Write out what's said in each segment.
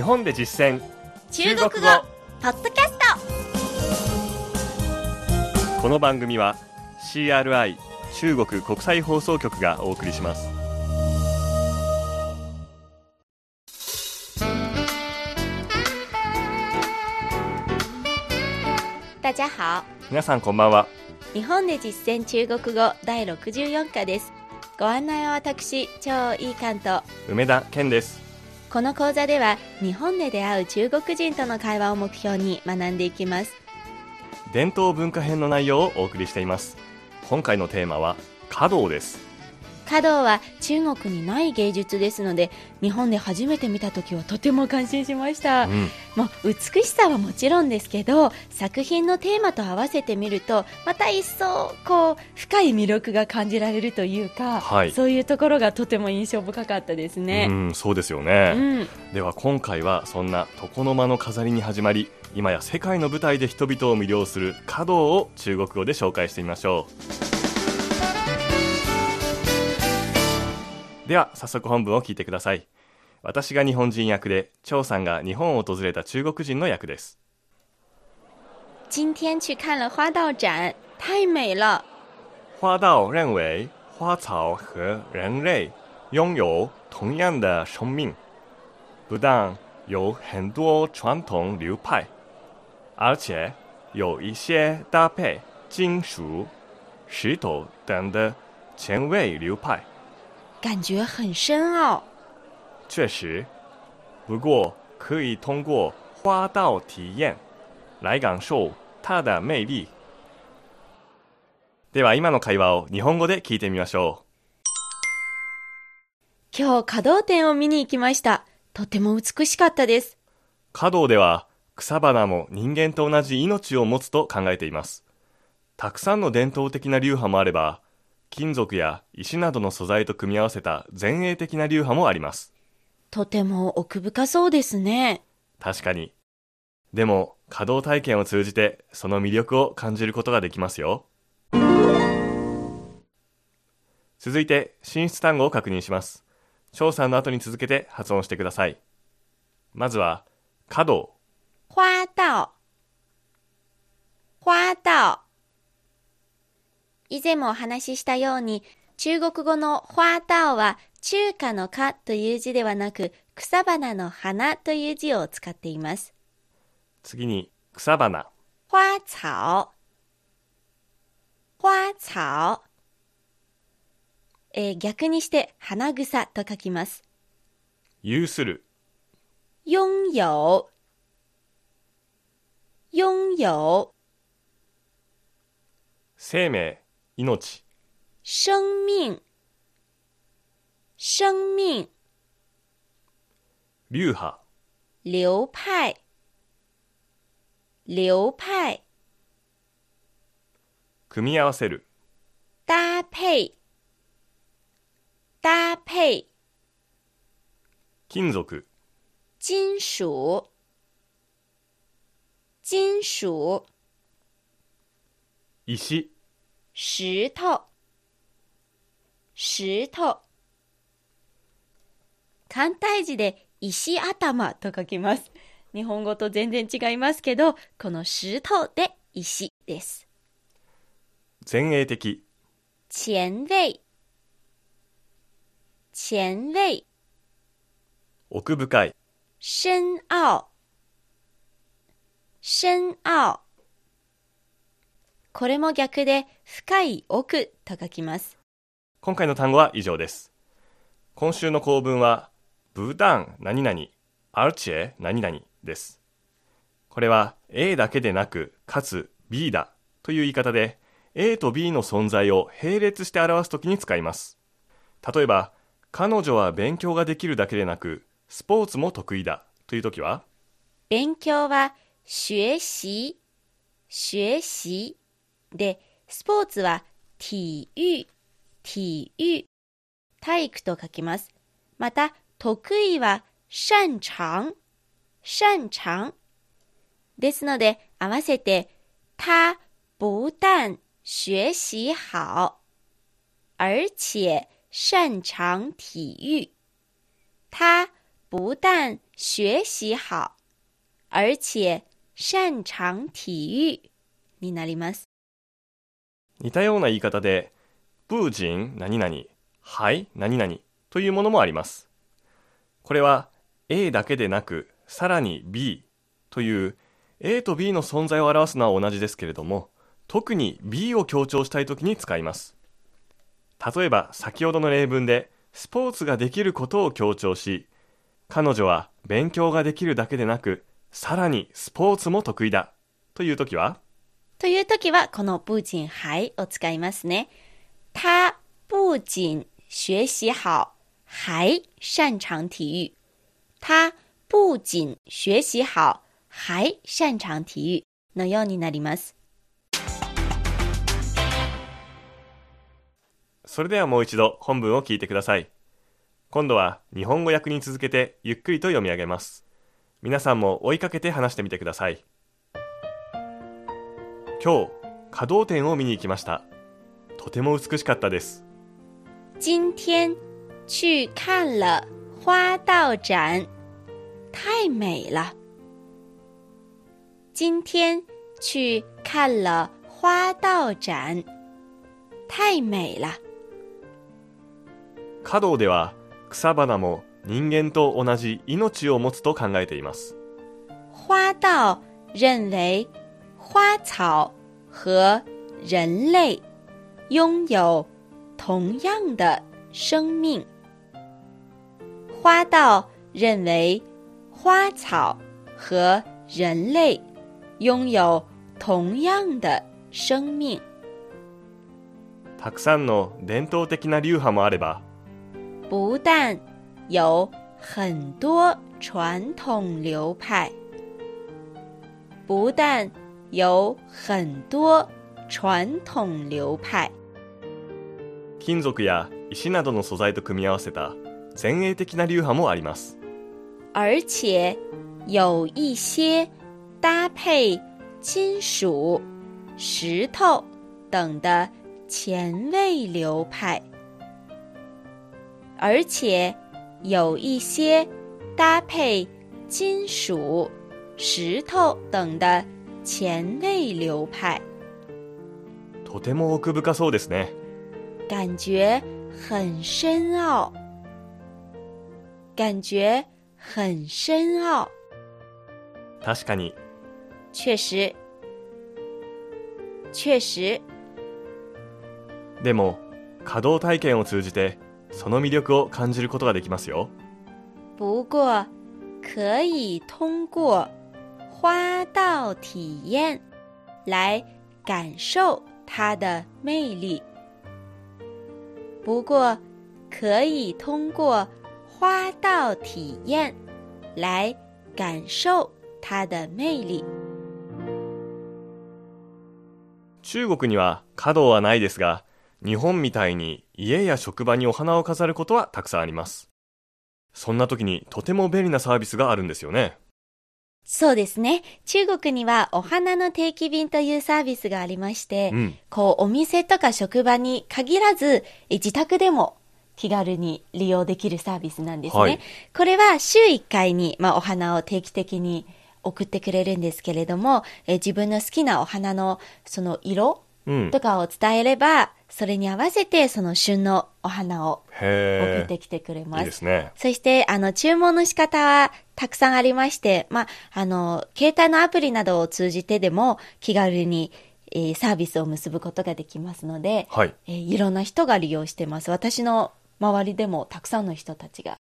日本で実践。中国語。ポッドキャスこの番組は CRI 中国国際放送局がお送りします。ト大家好。皆さんこんばんは。日本で実践中国語第64課です。ご案内は私超いい関東。梅田健ですこの講座では日本で出会う中国人との会話を目標に学んでいきます。伝統文化編の内容をお送りしています。今回のテーマは華道です。華道は中国にない芸術ですので日本で初めて見た時はとても感心しました、うん。もう美しさはもちろんですけど作品のテーマと合わせてみるとまた一層こう深い魅力が感じられるというか、はい。そういうところがとても印象深かったですね。うんそうですようね、ん、では今回はそんな床の間の飾りに始まり今や世界の舞台で人々を魅了する華道を中国語で紹介してみましょうでは早速本文を聞いてください私が日本人役で張さんが日本を訪れた中国人の役です今天去看了花道展，太美了。花道认为花草和人类拥有同样的生命，不但有很多传统流派，而且有一些搭配金属、石头等的前卫流派。感觉很深奥。确实，不过可以通过花道体验来感受它的魅力。では今の会話を日本語で聞いてみましょ今日華道展を見に行きました。とても美しかったです。う。華道では草花も人間と同じ命を持つと考えています。たくさんの伝統的な流派もあれば、金属や石などの素材と組み合わせた前衛的な流派もあります。とても奥深そうですね。確かに。でも、稼働体験を通じて、その魅力を感じることができますよ。続いて、進出単語を確認します。翔さんの後に続けて発音してください。まずは、華道、花道。花道。以前もお話ししたように、中国語の花道は中華の花という字ではなく、草花の花という字を使っています。次に、草花、花草。花草。えー逆にして花草と書きます。有する、拥有。拥有。生命、命、生命，生命。流派、流派，流派。組み合わせる、搭配，搭配。金属、金属，金属。石、石头，石頭。簡体字で石頭と書きます。日本語と全然違いますけど、この石頭で石です。前衛的、前衛、前衛、奥深い、深奥、深奥。これも逆で深い奥と書きます。今回の単語は以上です。今週の構文は、ブダン何々、アルチェ何々です。これは A だけでなく、かつ B だという言い方で、A と B の存在を並列して表すときに使います。例えば、彼女は勉強ができるだけでなく、スポーツも得意だというときは、勉強は学習、学習で、スポーツは体育、体育、体育と書きます。また、得意は擅長、擅長。ですので、合わせて、他不但学習好、而且擅長体育。他不但学习好、而且擅長体育になります。似たような言い方で、プーチン何々、はい何々というものもあります。これは A だけでなく、さらに B という A と B の存在を表すのは同じですけれども、特に B を強調したいときに使います。例えば先ほどの例文で、スポーツができることを強調し、彼女は勉強ができるだけでなく、さらにスポーツも得意だというときは、という時は、この不仅还を使いますね。他不仅学習好、还擅長体育。他不仅学習好、还擅長体育のようになります。それではもう一度本文を聞いてください。今度は日本語訳に続けてゆっくりと読み上げます。皆さんも追いかけて話してみてください。今日、華道展を見に行きました。とても美しかったです。今天去看了花道展，太美了。今天去看了花道展，太美了。華道では草花も人間と同じ命を持つと考えています。花道认为花草和人类拥有同样的生命。花道认为花草和人类拥有同样的生命。たくさんの伝統的な流派もあれば、不但有很多传统流派，不但 有很多传统流派，金属や石などの素材と組み合わせた前衛的な流派もあります。而且有一些搭配金属、石头等的前卫流派，而且有一些搭配金属、石头等的前卫流派，とても奥深そうですね。感觉很深奥，感觉很深奥。確かに。确实，确实，でも稼働体験を通じてその魅力を感じることができますよ。不过可以通过花道体验来感受它的魅力。不过可以通过花道体验来感受它的魅力。中国には稼働はないですが日本みたいに家や職場にお花を飾ることはたくさんありますそんな時にとても便利なサービスがあるんですよねそうですね。中国にはお花の定期便というサービスがありまして、うんこうお店とか職場に限らずえ自宅でも気軽に利用できるサービスなんですね。はいこれは週1回に、まあ、お花を定期的に送ってくれるんですけれども、え自分の好きなお花のその色うんとかを伝えれば、それに合わせてその旬のお花を送へってきてくれえます。いいですねそして、あの、注文の仕方はたくさんありまして、まあ、あの、携帯のアプリなどを通じてでも気軽に、えーサービスを結ぶことができますので、はいえーいろんな人が利用してます。私の周りでもたくさんの人たちが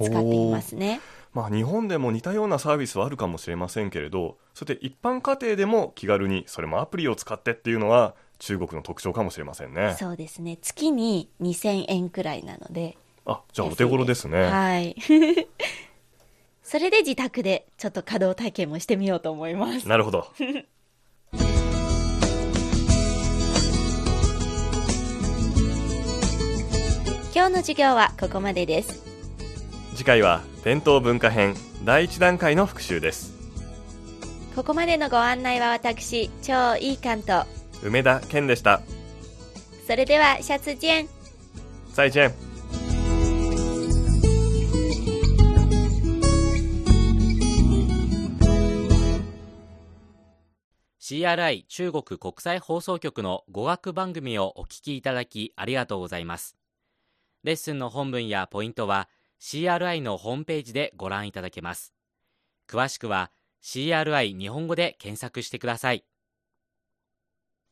使っていますね。まあ日本でも似たようなサービスはあるかもしれませんけれどそれで一般家庭でも気軽にそれもアプリを使ってっていうのは中国の特徴かもしれませんねそうですね。月に2000円くらいなので。あじゃあお手頃ですねはい。それで自宅でちょっと稼働体験もしてみようと思います。なるほど 今日の授業はここまでです。次回は伝統文化編第1段階の復習ですここまでのご案内は私、超いい関と。梅田健でしたそれでは下次见再见 c r i 中国国際放送局の語学番組をお聞きいただきありがとうございます。レッスンの本文やポイントは CRI のホームページでご覧いただけます。詳しくは CRI 日本語で検索してください。